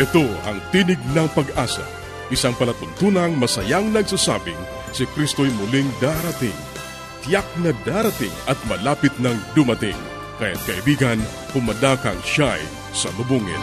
Ito ang Tinig ng Pag-asa, isang palatuntunang masayang nagsasabing si Kristo'y muling darating. Tiyak na darating at malapit nang dumating. Kaya't kaibigan, pumadakang siya'y sa lubungin.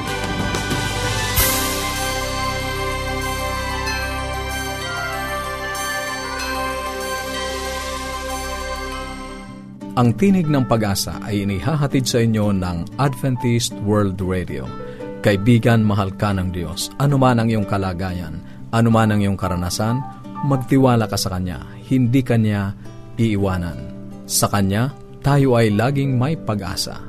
Ang Tinig ng Pag-asa ay inihahatid sa inyo ng Adventist World Radio. Kaibigan, mahal ka ng Diyos. Ano man ang iyong kalagayan, ano man ang iyong karanasan, magtiwala ka sa Kanya. Hindi Kanya iiwanan. Sa Kanya, tayo ay laging may pag-asa.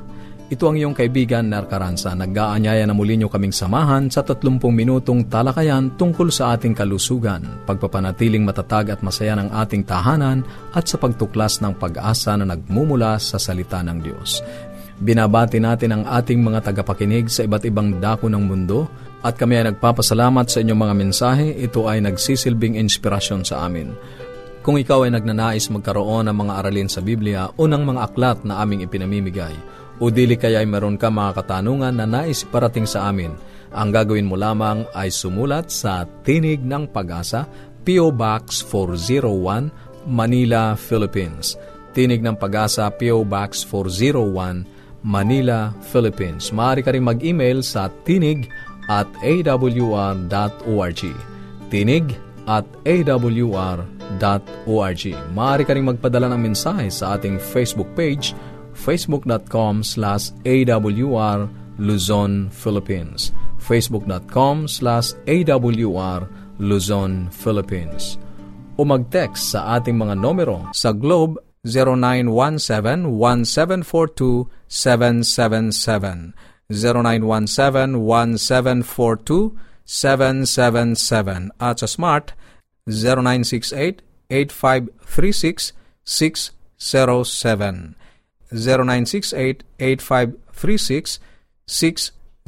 Ito ang iyong kaibigan na Karansa. Nag-aanyaya na muli niyo kaming samahan sa 30 minutong talakayan tungkol sa ating kalusugan, pagpapanatiling matatag at masaya ng ating tahanan at sa pagtuklas ng pag-asa na nagmumula sa salita ng Diyos. Binabati natin ang ating mga tagapakinig sa iba't ibang dako ng mundo at kami ay nagpapasalamat sa inyong mga mensahe. Ito ay nagsisilbing inspirasyon sa amin. Kung ikaw ay nagnanais magkaroon ng mga aralin sa Biblia o ng mga aklat na aming ipinamimigay, o dili kaya ay meron ka mga katanungan na nais parating sa amin, ang gagawin mo lamang ay sumulat sa Tinig ng Pag-asa, P.O. Box 401, Manila, Philippines. Tinig ng Pag-asa, P.O. Box 401, Manila, Philippines. Maaari ka rin mag-email sa tinig at awr.org. Tinig at awr.org. Maaari ka rin magpadala ng mensahe sa ating Facebook page facebook.com slash awr Luzon, Philippines. facebook.com slash awr Luzon, Philippines. O mag-text sa ating mga numero sa Globe 0917-1742-777 0917-1742-777 at sa Smart. 0968-8536-607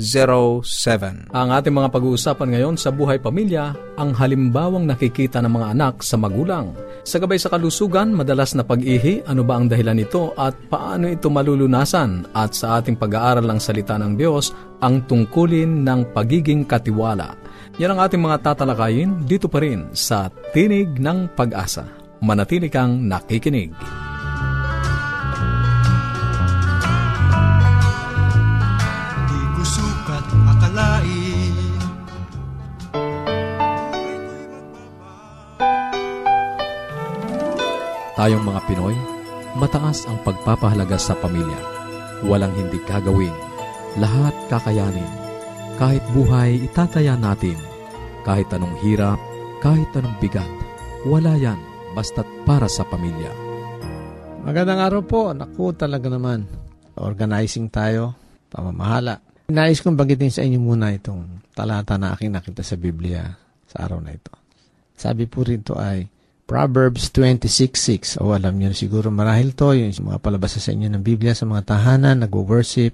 0968-8536-607. Ang ating mga pag-uusapan ngayon sa buhay pamilya, ang halimbawang nakikita ng mga anak sa magulang. Sa gabay sa kalusugan, madalas na pag-ihi, ano ba ang dahilan nito at paano ito malulunasan? At sa ating pag-aaral ng salita ng Diyos, ang tungkulin ng pagiging katiwala. Yan ang ating mga tatalakayin dito pa rin sa Tinig ng Pag-asa. Manatili kang nakikinig. Tayong mga Pinoy, mataas ang pagpapahalaga sa pamilya. Walang hindi gagawin. Lahat kakayanin. Kahit buhay, itataya natin. Kahit anong hirap, kahit anong bigat. Wala yan, basta't para sa pamilya. Magandang araw po. Naku, talaga naman. Organizing tayo, pamamahala. Nais kong bagitin sa inyo muna itong talata na aking nakita sa Biblia sa araw na ito. Sabi po rito ay, Proverbs 26.6. O alam niyo siguro marahil to, yung mga palabasa sa inyo ng Biblia sa mga tahanan, nag-worship,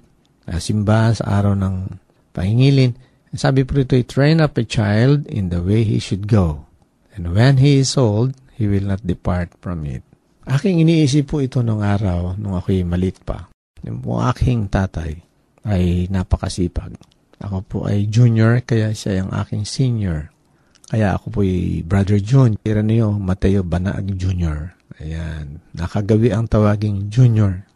simba sa araw ng pahingilin. Sabi po rito, train up a child in the way he should go. And when he is old, he will not depart from it. Aking iniisip po ito nung araw, nung ako'y malit pa. Yung aking tatay ay napakasipag. Ako po ay junior, kaya siya yung aking senior. Kaya ako po ay Brother June, tira niyo, Mateo Banaag Jr. Ayan, nakagawi ang tawaging Junior.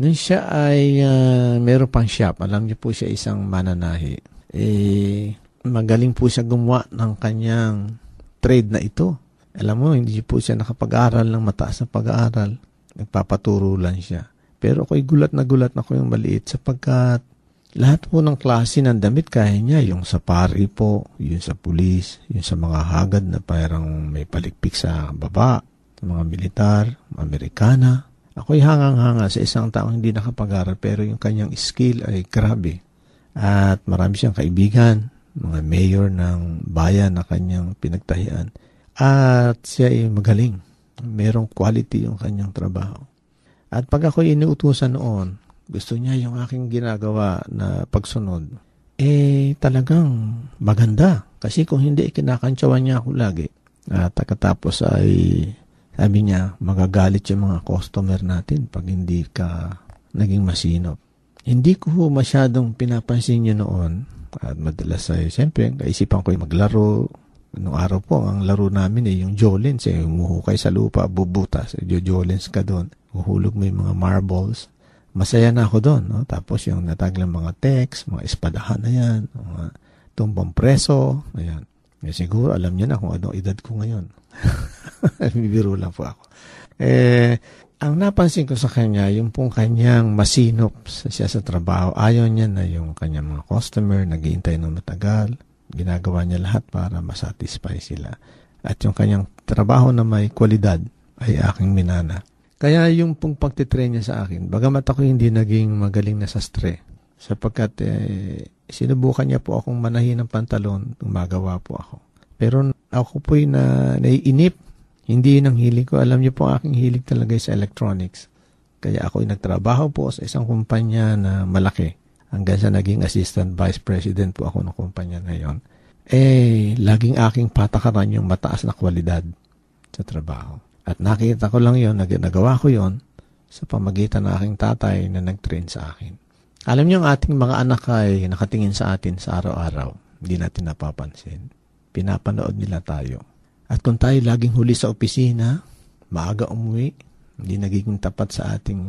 Nung siya ay uh, meron pang shop, alam niyo po siya isang mananahi. Eh, magaling po siya gumawa ng kanyang trade na ito. Alam mo, hindi po siya nakapag-aral ng mataas na pag-aaral. Nagpapaturo lang siya. Pero ako'y gulat na gulat na ko yung maliit sapagkat lahat po ng klase ng damit kaya niya, yung sa pari po, yung sa pulis, yung sa mga hagad na parang may palikpik sa baba, sa mga militar, Amerikana. Ako'y hangang-hanga sa isang taong hindi nakapag-aral pero yung kanyang skill ay grabe. At marami siyang kaibigan, mga mayor ng bayan na kanyang pinagtahian. At siya ay magaling. Merong quality yung kanyang trabaho. At pag ako'y iniutusan noon, gusto niya yung aking ginagawa na pagsunod, eh talagang maganda. Kasi kung hindi, kinakantsawan niya ako lagi. At pagkatapos ay sabi niya, magagalit yung mga customer natin pag hindi ka naging masinop. Hindi ko masyadong pinapansin niya noon At madalas ay, siyempre, kaisipan ko yung maglaro. Nung araw po, ang laro namin eh, yung Jolens eh, umuhukay sa lupa, bubutas, eh, Jolens ka doon. Uhulog mo yung mga marbles. Masaya na ako doon. No? Tapos yung nataglang mga text, mga espadahan na yan, mga tumbang preso, ayan. Eh, siguro alam niya na kung ano edad ko ngayon. Bibiro lang po ako. Eh, ang napansin ko sa kanya, yung pong kanyang masinop siya sa trabaho, ayaw niya na yung kanyang mga customer, naghihintay ng matagal, ginagawa niya lahat para masatisfy sila. At yung kanyang trabaho na may kwalidad ay aking minana. Kaya yung pong pagtitrain niya sa akin, bagamat ako hindi naging magaling na sa stre, sapagkat eh, sinubukan niya po akong manahin ng pantalon, gumagawa po ako. Pero ako po'y na, naiinip. Hindi yun ang hilig ko. Alam niyo po, aking hilig talaga sa electronics. Kaya ako'y nagtrabaho po sa isang kumpanya na malaki. Hanggang sa naging assistant vice president po ako ng kumpanya na yon. Eh, laging aking patakaran yung mataas na kwalidad sa trabaho. At nakita ko lang yon, nagawa ko yon sa pamagitan ng aking tatay na nag-train sa akin. Alam niyo, ang ating mga anak ay nakatingin sa atin sa araw-araw. Hindi natin napapansin pinapanood nila tayo. At kung tayo laging huli sa opisina, maaga umuwi, hindi nagiging tapat sa ating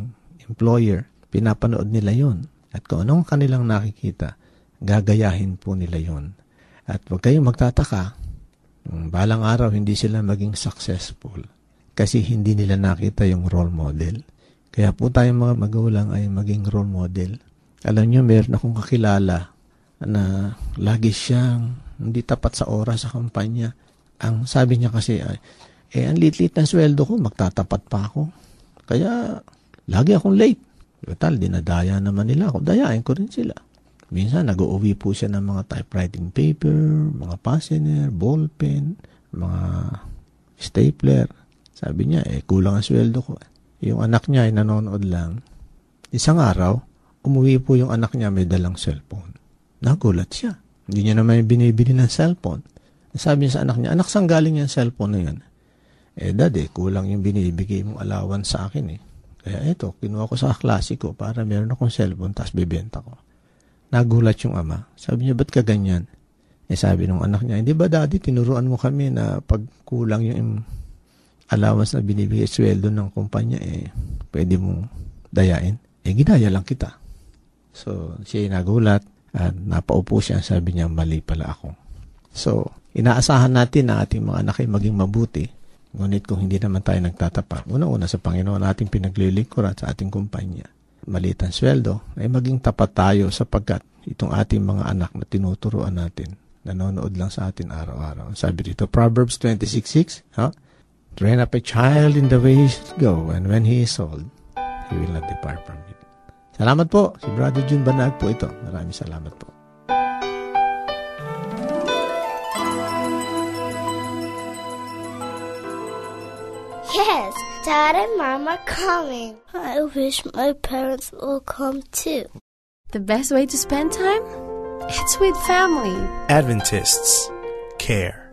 employer, pinapanood nila yon. At kung anong kanilang nakikita, gagayahin po nila yon. At huwag kayong magtataka, balang araw hindi sila maging successful kasi hindi nila nakita yung role model. Kaya po tayong mga magulang ay maging role model. Alam nyo, meron akong kakilala na lagi siyang hindi tapat sa oras sa kampanya. Ang sabi niya kasi, eh, ang litlit ng sweldo ko, magtatapat pa ako. Kaya, lagi akong late. Total, dinadaya naman nila ako. Dayain ko rin sila. Minsan, nag-uwi po siya ng mga typewriting paper, mga passenger, ballpen, mga stapler. Sabi niya, eh, kulang ang sweldo ko. Yung anak niya ay nanonood lang. Isang araw, umuwi po yung anak niya may dalang cellphone. Nagulat siya. Hindi niya naman binibili ng cellphone. Sabi niya sa anak niya, anak, saan galing yung cellphone na yan? Eh, dad, eh, kulang yung binibigay mong allowance sa akin eh. Kaya eto, kinuha ko sa klase ko para meron akong cellphone tapos bibenta ko. Nagulat yung ama. Sabi niya, ba't ka ganyan? Eh, sabi ng anak niya, hindi ba daddy, tinuruan mo kami na pag kulang yung allowance na binibigay sweldo ng kumpanya, eh, pwede mong dayain. Eh, ginaya lang kita. So, siya nagulat. At napaupo siya, sabi niya, mali pala ako. So, inaasahan natin na ating mga anak ay maging mabuti. Ngunit kung hindi naman tayo nagtatapat, una-una sa Panginoon nating pinaglilingkuran sa ating kumpanya, maliit ang sweldo, ay maging tapat tayo sapagkat itong ating mga anak na tinuturuan natin, nanonood lang sa atin araw-araw. Sabi dito, Proverbs 26.6, huh? Train up a child in the way he should go, and when he is old, he will not depart from it. Salamat po. Si Brother June Banag po ito. Maraming salamat po. Yes, Dad and Mom are coming. I wish my parents will come too. The best way to spend time? It's with family. Adventists care.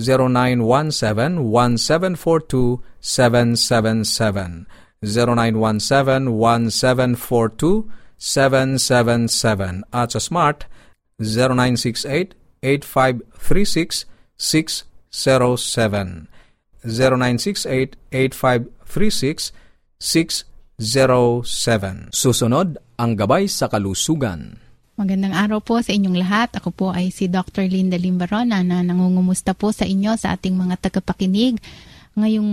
0917-1742-777. 0917-1742-777. At sa Smart, 0968-8536-607. 0968-8536-607. Susunod, ang gabay sa kalusugan. Magandang araw po sa inyong lahat. Ako po ay si Dr. Linda Limbarona na nangungumusta po sa inyo sa ating mga tagapakinig. Ngayong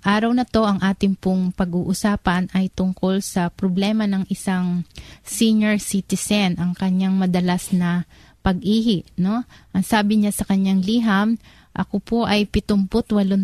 araw na to, ang ating pong pag-uusapan ay tungkol sa problema ng isang senior citizen, ang kanyang madalas na pag-ihi. No? Ang sabi niya sa kanyang liham, ako po ay 78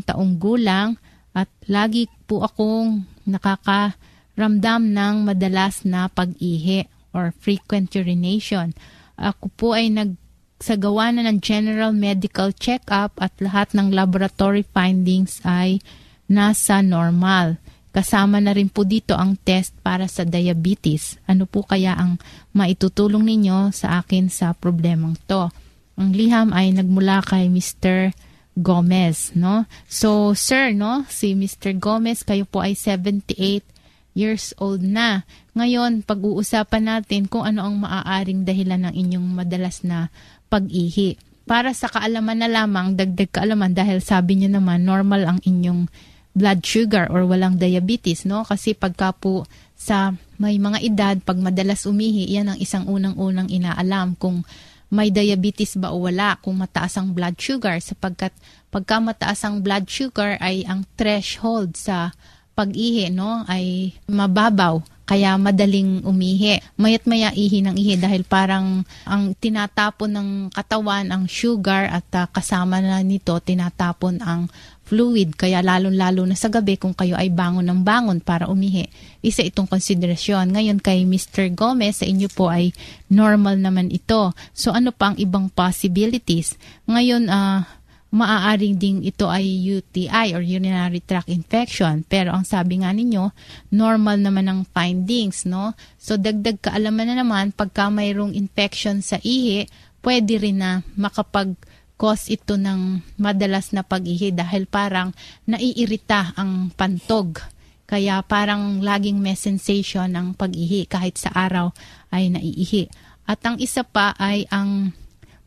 taong gulang at lagi po akong nakakaramdam ng madalas na pag-ihi or frequent urination. Ako po ay nagsagawa na ng general medical check-up at lahat ng laboratory findings ay nasa normal. Kasama na rin po dito ang test para sa diabetes. Ano po kaya ang maitutulong ninyo sa akin sa problemang to? Ang liham ay nagmula kay Mr. Gomez, no? So, sir, no, si Mr. Gomez, kayo po ay 78 years old na. Ngayon, pag-uusapan natin kung ano ang maaaring dahilan ng inyong madalas na pag-ihi. Para sa kaalaman na lamang, dagdag kaalaman dahil sabi niyo naman normal ang inyong blood sugar or walang diabetes, no? Kasi pagka po sa may mga edad, pag madalas umihi, yan ang isang unang-unang inaalam kung may diabetes ba o wala, kung mataas ang blood sugar, sapagkat pagka mataas ang blood sugar ay ang threshold sa pag-ihi no, ay mababaw kaya madaling umihi. Mayat maya ihi ng ihi dahil parang ang tinatapon ng katawan ang sugar at uh, kasama na nito tinatapon ang fluid. Kaya lalong-lalo na sa gabi kung kayo ay bangon ng bangon para umihi. Isa itong konsiderasyon. Ngayon kay Mr. Gomez, sa inyo po ay normal naman ito. So ano pa ang ibang possibilities? Ngayon, uh, maaaring ding ito ay UTI or urinary tract infection. Pero ang sabi nga ninyo, normal naman ang findings, no? So dagdag kaalaman na naman, pagka mayroong infection sa ihi, pwede rin na makapag cause ito ng madalas na pag-ihi dahil parang naiirita ang pantog. Kaya parang laging may sensation ng pag-ihi kahit sa araw ay naiihi. At ang isa pa ay ang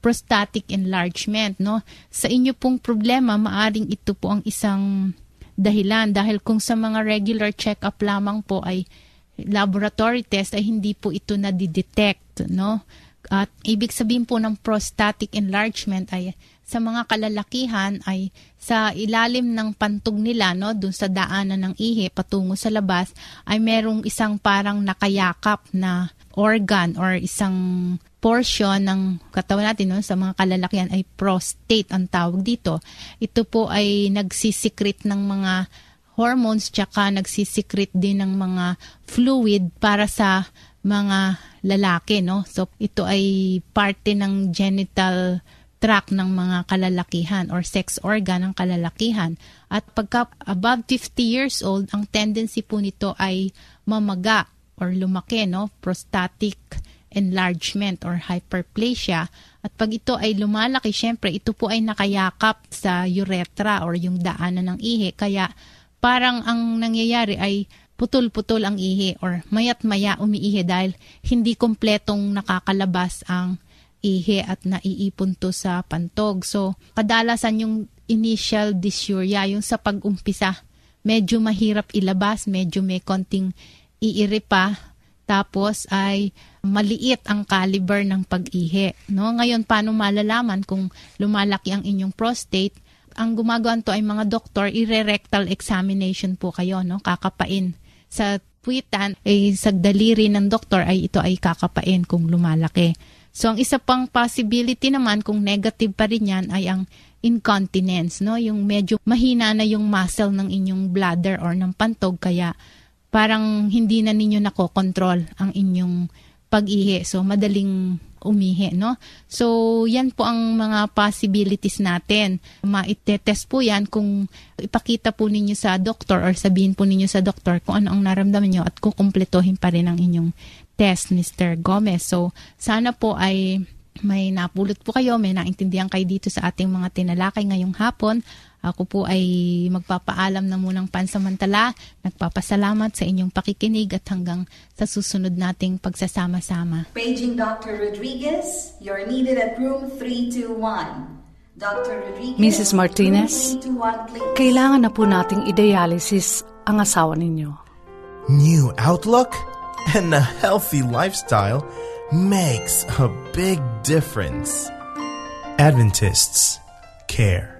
prostatic enlargement. No? Sa inyo pong problema, maaring ito po ang isang dahilan dahil kung sa mga regular check-up lamang po ay laboratory test ay hindi po ito na-detect. No? At ibig sabihin po ng prostatic enlargement ay sa mga kalalakihan ay sa ilalim ng pantog nila no dun sa daanan ng ihi patungo sa labas ay merong isang parang nakayakap na organ or isang portion ng katawan natin no, sa mga kalalakihan ay prostate ang tawag dito. Ito po ay nagsisikret ng mga hormones tsaka nagsisikret din ng mga fluid para sa mga lalaki no. So ito ay parte ng genital tract ng mga kalalakihan or sex organ ng kalalakihan. At pagka above 50 years old ang tendency po nito ay mamaga or lumaki no? Prostatic enlargement or hyperplasia. At pag ito ay lumalaki syempre ito po ay nakayakap sa urethra or yung daanan ng ihi. Kaya parang ang nangyayari ay putol-putol ang ihi or mayat maya umiihi dahil hindi kompletong nakakalabas ang ihi at naiipon to sa pantog. So, kadalasan yung initial dysuria, yung sa pag-umpisa, medyo mahirap ilabas, medyo may konting iiri pa, tapos ay maliit ang caliber ng pag-ihi. No? Ngayon, paano malalaman kung lumalaki ang inyong prostate? Ang gumagawa to ay mga doktor, ire-rectal examination po kayo, no? kakapain sa puwitan, ay sa daliri ng doktor ay ito ay kakapain kung lumalaki. So, ang isa pang possibility naman kung negative pa rin yan ay ang incontinence, no? Yung medyo mahina na yung muscle ng inyong bladder or ng pantog kaya parang hindi na ninyo nakokontrol ang inyong pag-ihi. So, madaling umihi, no? So, yan po ang mga possibilities natin. Maitetest po yan kung ipakita po ninyo sa doktor or sabihin po ninyo sa doktor kung ano ang naramdaman nyo at kukumpletohin pa rin ang inyong test, Mr. Gomez. So, sana po ay may napulot po kayo, may naintindihan kayo dito sa ating mga tinalakay ngayong hapon. Ako po ay magpapaalam na munang pansamantala. Nagpapasalamat sa inyong pakikinig at hanggang sa susunod nating pagsasama-sama. Paging Dr. Rodriguez, you're needed at room 321. Dr. Rodriguez, Mrs. Martinez, room 321, please. kailangan na po nating i-dialysis ang asawa ninyo. New outlook and a healthy lifestyle makes a big difference. Adventists care.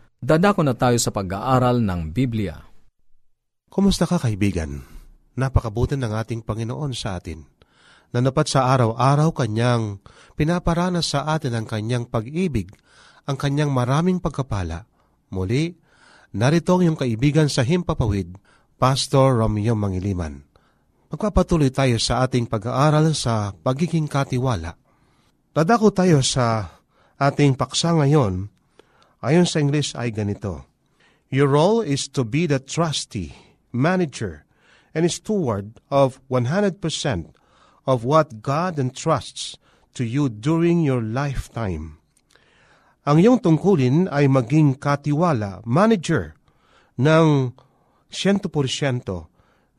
Dadako na tayo sa pag-aaral ng Biblia. Kumusta ka kaibigan? Napakabuti ng ating Panginoon sa atin. Nanapat sa araw-araw kanyang pinaparanas sa atin ang kanyang pag-ibig, ang kanyang maraming pagkapala. Muli, narito ang iyong kaibigan sa Himpapawid, Pastor Romeo Mangiliman. Magpapatuloy tayo sa ating pag-aaral sa pagiging katiwala. Dadako tayo sa ating paksa ngayon Ayon sa English ay ganito, Your role is to be the trustee, manager, and steward of 100% of what God entrusts to you during your lifetime. Ang iyong tungkulin ay maging katiwala, manager, ng 100%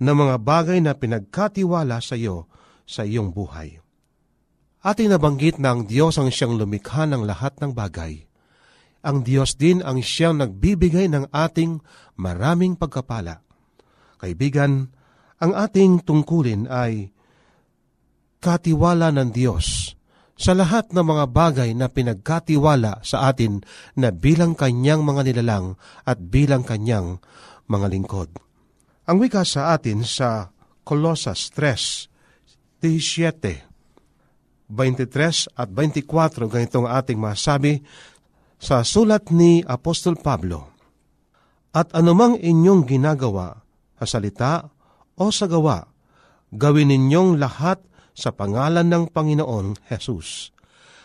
ng mga bagay na pinagkatiwala sa iyo sa iyong buhay. Ating nabanggit na Diyos ang siyang lumikha ng lahat ng bagay ang Diyos din ang siyang nagbibigay ng ating maraming pagkapala. Kaibigan, ang ating tungkulin ay katiwala ng Diyos sa lahat ng mga bagay na pinagkatiwala sa atin na bilang kanyang mga nilalang at bilang kanyang mga lingkod. Ang wika sa atin sa Colossus 3, 17, 23 at 24, ganitong ating masabi, sa sulat ni Apostol Pablo, At anumang inyong ginagawa sa salita o sa gawa, gawin ninyong lahat sa pangalan ng Panginoon Jesus,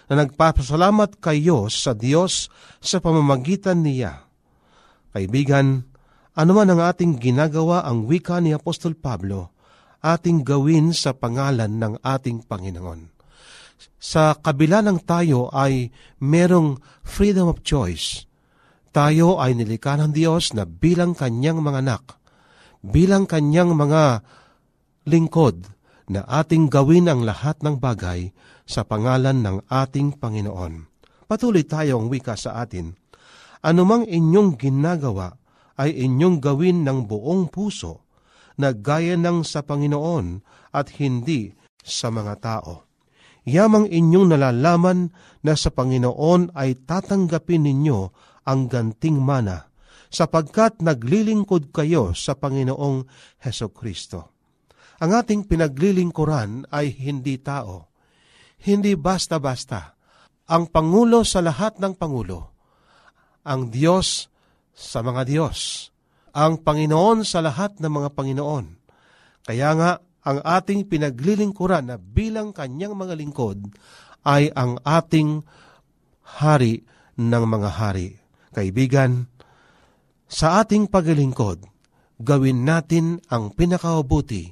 na nagpapasalamat kayo sa Diyos sa pamamagitan niya. Kaibigan, anuman ang ating ginagawa ang wika ni Apostol Pablo, ating gawin sa pangalan ng ating Panginoon sa kabila ng tayo ay merong freedom of choice. Tayo ay nilikha ng Diyos na bilang kanyang mga anak, bilang kanyang mga lingkod, na ating gawin ang lahat ng bagay sa pangalan ng ating Panginoon. Patuloy tayong wika sa atin. Anumang inyong ginagawa ay inyong gawin ng buong puso, na gaya ng sa Panginoon at hindi sa mga tao yamang inyong nalalaman na sa Panginoon ay tatanggapin ninyo ang ganting mana, sapagkat naglilingkod kayo sa Panginoong Heso Kristo. Ang ating pinaglilingkuran ay hindi tao, hindi basta-basta. Ang Pangulo sa lahat ng Pangulo, ang Diyos sa mga Diyos, ang Panginoon sa lahat ng mga Panginoon. Kaya nga, ang ating pinaglilingkuran na bilang kanyang mga lingkod ay ang ating hari ng mga hari. Kaibigan, sa ating paglilingkod, gawin natin ang pinakabuti.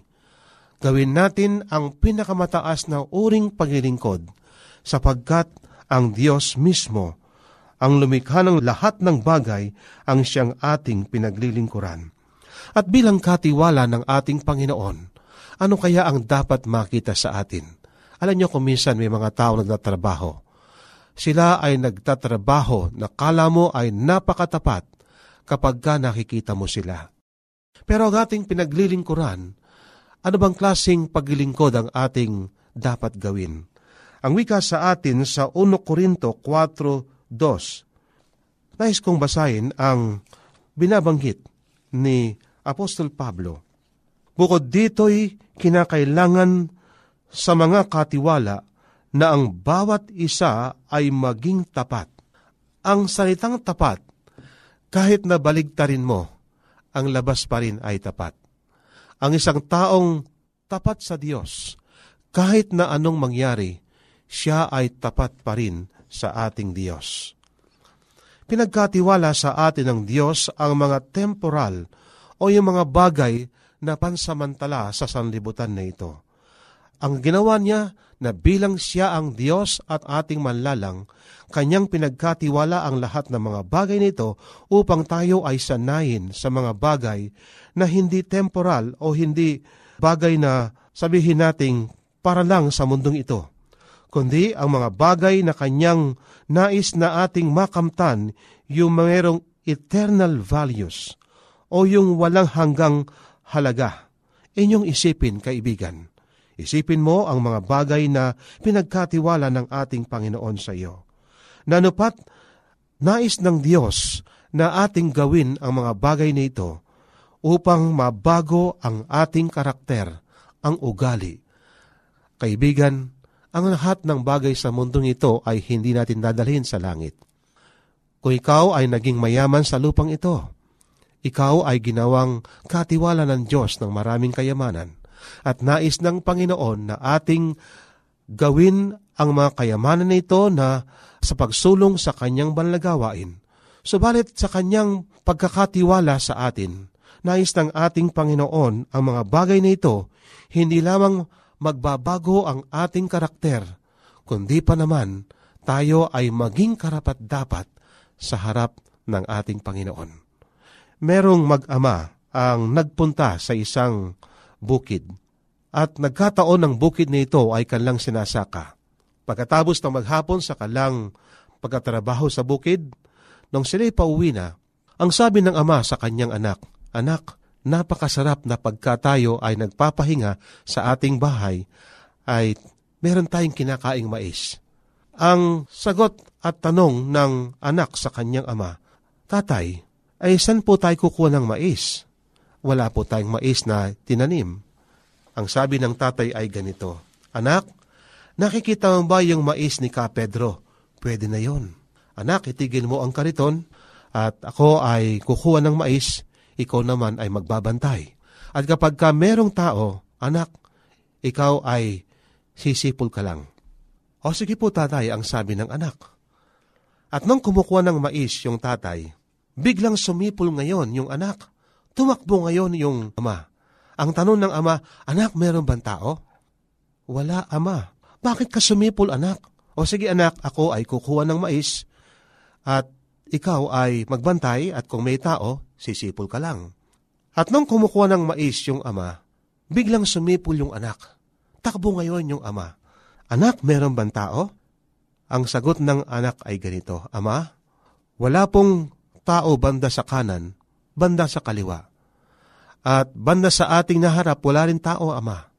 Gawin natin ang pinakamataas na uring paglilingkod sapagkat ang Diyos mismo ang lumikha ng lahat ng bagay ang siyang ating pinaglilingkuran. At bilang katiwala ng ating Panginoon, ano kaya ang dapat makita sa atin? Alam niyo kung minsan may mga tao nagtatrabaho. Sila ay nagtatrabaho na kala mo ay napakatapat kapag ka nakikita mo sila. Pero ang ating pinaglilingkuran, ano bang klasing paglilingkod ang ating dapat gawin? Ang wika sa atin sa 1 Korinto 4.2, nais kong basahin ang binabanggit ni Apostol Pablo. Bukod dito'y kinakailangan sa mga katiwala na ang bawat isa ay maging tapat. Ang salitang tapat, kahit na baligtarin mo, ang labas pa rin ay tapat. Ang isang taong tapat sa Diyos, kahit na anong mangyari, siya ay tapat pa rin sa ating Diyos. Pinagkatiwala sa atin ng Diyos ang mga temporal o yung mga bagay na pansamantala sa sanlibutan na ito. Ang ginawa niya, na bilang siya ang Diyos at ating manlalang, kanyang pinagkatiwala ang lahat ng mga bagay nito upang tayo ay sanayin sa mga bagay na hindi temporal o hindi bagay na sabihin nating para lang sa mundong ito, kundi ang mga bagay na kanyang nais na ating makamtan yung mayroong eternal values o yung walang hanggang halaga. Inyong isipin, kaibigan Isipin mo ang mga bagay na pinagkatiwala ng ating Panginoon sa iyo. Nanupat, nais ng Diyos na ating gawin ang mga bagay na ito upang mabago ang ating karakter, ang ugali. Kaibigan, ang lahat ng bagay sa mundong ito ay hindi natin dadalhin sa langit. Kung ikaw ay naging mayaman sa lupang ito, ikaw ay ginawang katiwala ng Diyos ng maraming kayamanan at nais ng Panginoon na ating gawin ang mga kayamanan nito na sa pagsulong sa kanyang banlagawain. Subalit sa kanyang pagkakatiwala sa atin, nais ng ating Panginoon ang mga bagay na ito, hindi lamang magbabago ang ating karakter, kundi pa naman tayo ay maging karapat dapat sa harap ng ating Panginoon. Merong mag-ama ang nagpunta sa isang bukid. At nagkataon ng bukid na ito ay kanlang sinasaka. Pagkatapos ng maghapon sa kalang pagkatrabaho sa bukid, nung sila'y pauwi na, ang sabi ng ama sa kanyang anak, Anak, napakasarap na pagka tayo ay nagpapahinga sa ating bahay, ay meron tayong kinakaing mais. Ang sagot at tanong ng anak sa kanyang ama, Tatay, ay saan po tayo kukuha ng mais? wala po tayong mais na tinanim. Ang sabi ng tatay ay ganito, Anak, nakikita mo ba yung mais ni Ka Pedro? Pwede na yon. Anak, itigil mo ang kariton at ako ay kukuha ng mais, ikaw naman ay magbabantay. At kapag ka merong tao, anak, ikaw ay sisipol ka lang. O sige po tatay, ang sabi ng anak. At nung kumukuha ng mais yung tatay, biglang sumipol ngayon yung anak. Tumakbo ngayon yung ama. Ang tanong ng ama, Anak, meron bang tao? Wala, ama. Bakit ka sumipol, anak? O sige, anak, ako ay kukuha ng mais at ikaw ay magbantay at kung may tao, sisipol ka lang. At nung kumukuha ng mais yung ama, biglang sumipol yung anak. Takbo ngayon yung ama. Anak, meron bang tao? Ang sagot ng anak ay ganito, Ama, wala pong tao banda sa kanan banda sa kaliwa. At banda sa ating naharap, wala rin tao, Ama.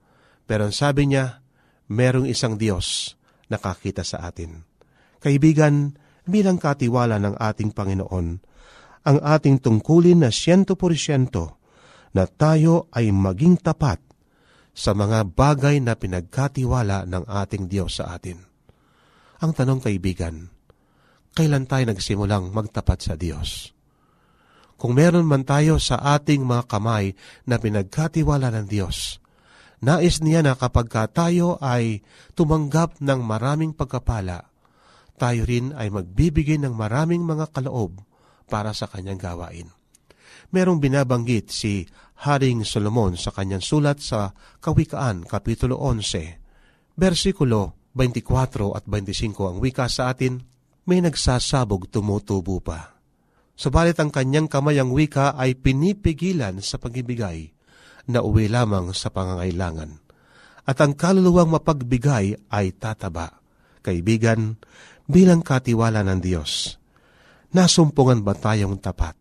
Pero ang sabi niya, merong isang Diyos nakakita sa atin. Kaibigan, bilang katiwala ng ating Panginoon, ang ating tungkulin na siyento porsyento na tayo ay maging tapat sa mga bagay na pinagkatiwala ng ating Diyos sa atin. Ang tanong kaibigan, kailan tayo nagsimulang magtapat sa Diyos? kung meron man tayo sa ating mga kamay na pinagkatiwala ng Diyos. Nais niya na kapag tayo ay tumanggap ng maraming pagkapala, tayo rin ay magbibigay ng maraming mga kaloob para sa kanyang gawain. Merong binabanggit si Haring Solomon sa kanyang sulat sa Kawikaan, Kapitulo 11, versikulo 24 at 25 ang wika sa atin, may nagsasabog tumutubo pa Subalit ang kanyang kamay ang wika ay pinipigilan sa pagibigay na uwi lamang sa pangangailangan. At ang kaluluwang mapagbigay ay tataba. Kaibigan, bilang katiwala ng Diyos, nasumpungan ba tayong tapat?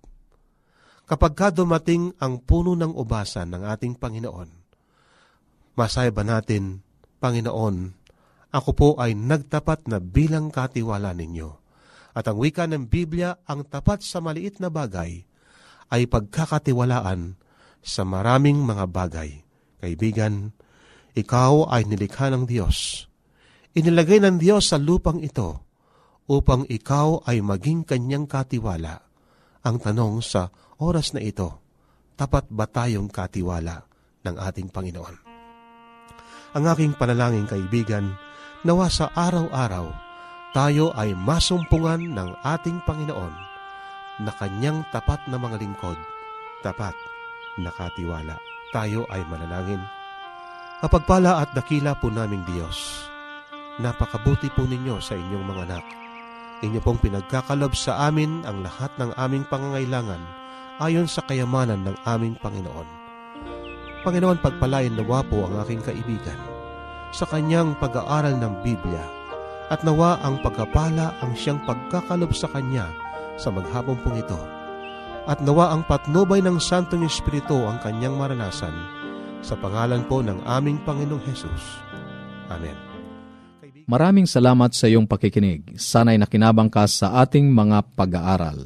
Kapag ka dumating ang puno ng ubasan ng ating Panginoon, masaya ba natin, Panginoon, ako po ay nagtapat na bilang katiwala ninyo at ang wika ng Biblia, ang tapat sa maliit na bagay ay pagkakatiwalaan sa maraming mga bagay. Kaibigan, ikaw ay nilikha ng Diyos. Inilagay ng Diyos sa lupang ito upang ikaw ay maging kanyang katiwala. Ang tanong sa oras na ito, tapat ba tayong katiwala ng ating Panginoon? Ang aking panalangin kaibigan, nawa sa araw-araw, tayo ay masumpungan ng ating Panginoon na kanyang tapat na mga lingkod, tapat na katiwala. Tayo ay manalangin. Kapagpala at dakila po naming Diyos, Napakabuti po ninyo sa inyong mga anak. Inyo pong pinagkakalob sa amin ang lahat ng aming pangangailangan ayon sa kayamanan ng aming Panginoon. Panginoon, pagpalain nawa po ang aking kaibigan sa kanyang pag-aaral ng Biblia at nawa ang pagkapala ang siyang pagkakalob sa kanya sa maghapong pong ito. At nawa ang patnubay ng Santong Espiritu ang kanyang maranasan sa pangalan po ng aming Panginoong Hesus. Amen. Maraming salamat sa iyong pakikinig. Sana'y nakinabang ka sa ating mga pag-aaral.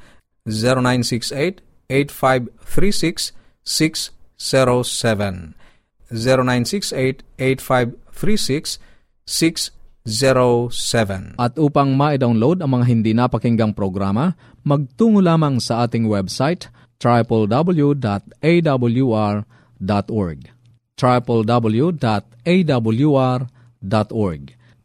0968-8536-607 0968-8536-607 At upang ma-download ang mga hindi napakinggang programa, magtungo lamang sa ating website www.awr.org www.awr.org